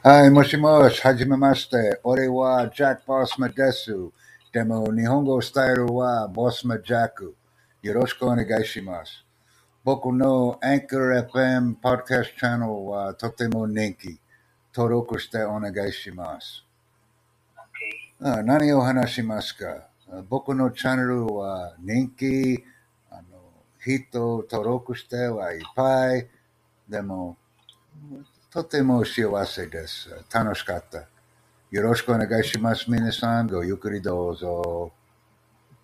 はい、もしもし、はじめまして。俺はジャック・ボスマです。でも、日本語スタイルはボスマジャック。よろしくお願いします。僕の Anchor FM ポッドキャストチャンネルはとても人気。登録してお願いします。あ何を話しますか？僕のチャンネルは人気、あの人登録してはいっぱい。でも、とても幸せです。楽しかった。よろしくお願いします。皆さん、ごゆっくりどうぞ。